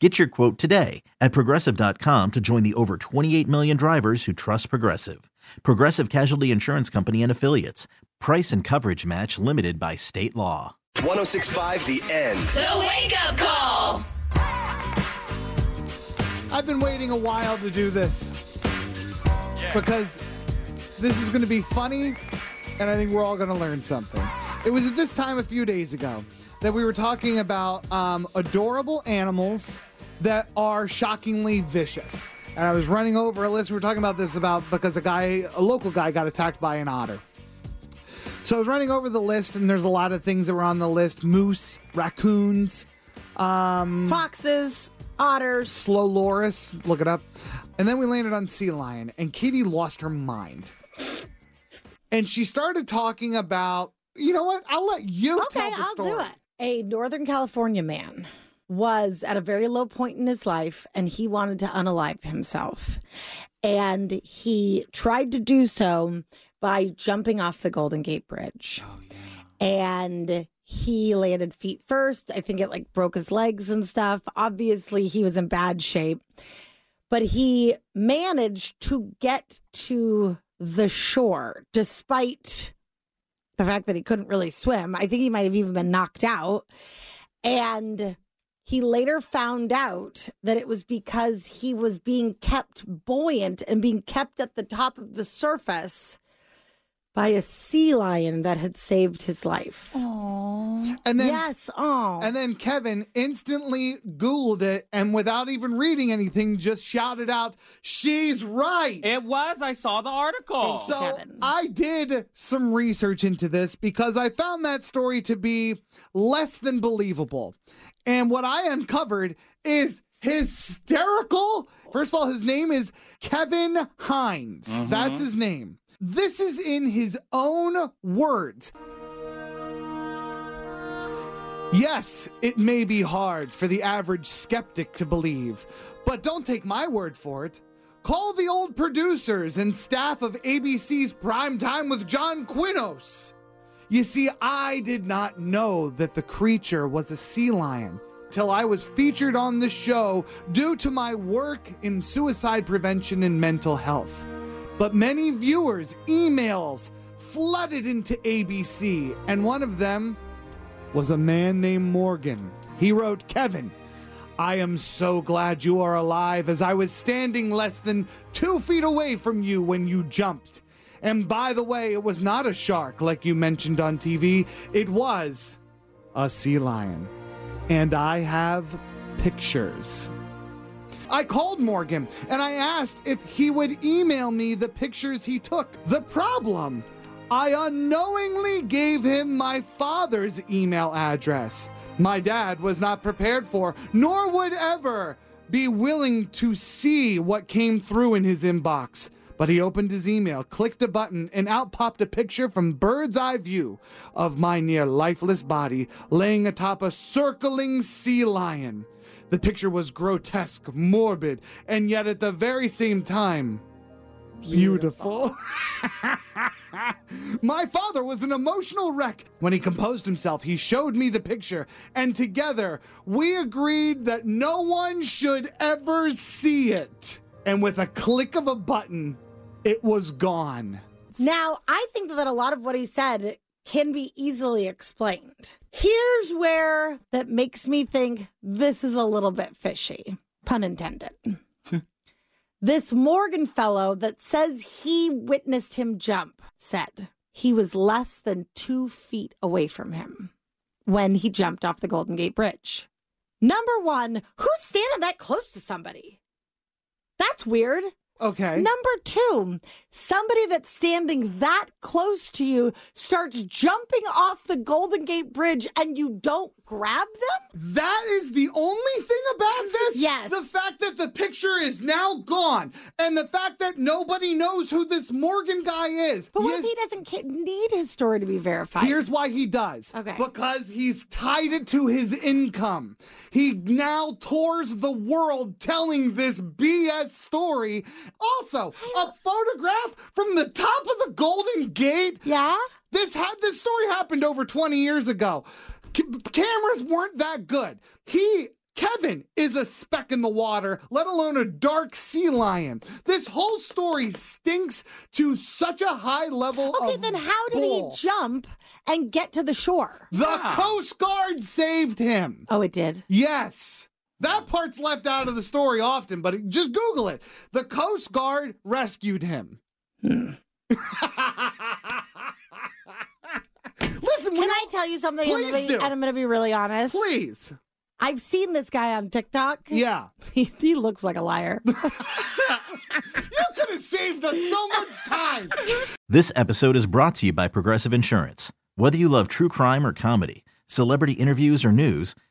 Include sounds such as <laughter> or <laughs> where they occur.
Get your quote today at progressive.com to join the over 28 million drivers who trust Progressive. Progressive Casualty Insurance Company and Affiliates. Price and coverage match limited by state law. 1065 The End. The Wake Up Call. I've been waiting a while to do this because this is going to be funny and I think we're all going to learn something. It was at this time a few days ago that we were talking about um, adorable animals that are shockingly vicious. And I was running over a list. We were talking about this about because a guy, a local guy, got attacked by an otter. So I was running over the list, and there's a lot of things that were on the list: moose, raccoons, um, Foxes, otters. slow loris. Look it up. And then we landed on sea lion, and Katie lost her mind. And she started talking about, you know what? I'll let you Okay, tell the I'll story. do it. A Northern California man was at a very low point in his life and he wanted to unalive himself. And he tried to do so by jumping off the Golden Gate Bridge. Oh, and he landed feet first. I think it like broke his legs and stuff. Obviously, he was in bad shape. But he managed to get to the shore despite the fact that he couldn't really swim. I think he might have even been knocked out. And he later found out that it was because he was being kept buoyant and being kept at the top of the surface by a sea lion that had saved his life. And then yes, oh. And then Kevin instantly Googled it and without even reading anything, just shouted out, She's right. It was. I saw the article. so Kevin. I did some research into this because I found that story to be less than believable. And what I uncovered is hysterical. First of all, his name is Kevin Hines. Mm-hmm. That's his name. This is in his own words. Yes, it may be hard for the average skeptic to believe, but don't take my word for it. Call the old producers and staff of ABC's Prime Time with John Quiñones. You see, I did not know that the creature was a sea lion till I was featured on the show due to my work in suicide prevention and mental health. But many viewers' emails flooded into ABC, and one of them was a man named Morgan. He wrote, Kevin, I am so glad you are alive as I was standing less than two feet away from you when you jumped. And by the way, it was not a shark like you mentioned on TV, it was a sea lion. And I have pictures. I called Morgan and I asked if he would email me the pictures he took. The problem, I unknowingly gave him my father's email address. My dad was not prepared for, nor would ever be willing to see what came through in his inbox. But he opened his email, clicked a button, and out popped a picture from bird's eye view of my near lifeless body laying atop a circling sea lion. The picture was grotesque, morbid, and yet at the very same time, beautiful. <laughs> My father was an emotional wreck. When he composed himself, he showed me the picture, and together we agreed that no one should ever see it. And with a click of a button, it was gone. Now, I think that a lot of what he said can be easily explained. Here's where that makes me think this is a little bit fishy, pun intended. <laughs> this Morgan fellow that says he witnessed him jump said he was less than two feet away from him when he jumped off the Golden Gate Bridge. Number one, who's standing that close to somebody? That's weird. Okay. Number two, somebody that's standing that close to you starts jumping off the Golden Gate Bridge and you don't grab them? That is the only thing about this? Yes. The fact that the picture is now gone and the fact that nobody knows who this Morgan guy is. But what if he doesn't need his story to be verified? Here's why he does. Okay. Because he's tied it to his income. He now tours the world telling this BS story. Also, a photograph from the top of the Golden Gate. yeah? This had this story happened over 20 years ago. C- cameras weren't that good. He Kevin is a speck in the water, let alone a dark sea lion. This whole story stinks to such a high level Okay, of then how did bull. he jump and get to the shore? The ah. Coast Guard saved him. Oh, it did. Yes. That part's left out of the story often, but just Google it. The Coast Guard rescued him. Hmm. <laughs> Listen, we Can I tell you something? Please Emily? do. And I'm going to be really honest. Please. I've seen this guy on TikTok. Yeah. <laughs> He, he looks like a liar. <laughs> You could have saved us so much time. This episode is brought to you by Progressive Insurance. Whether you love true crime or comedy, celebrity interviews or news,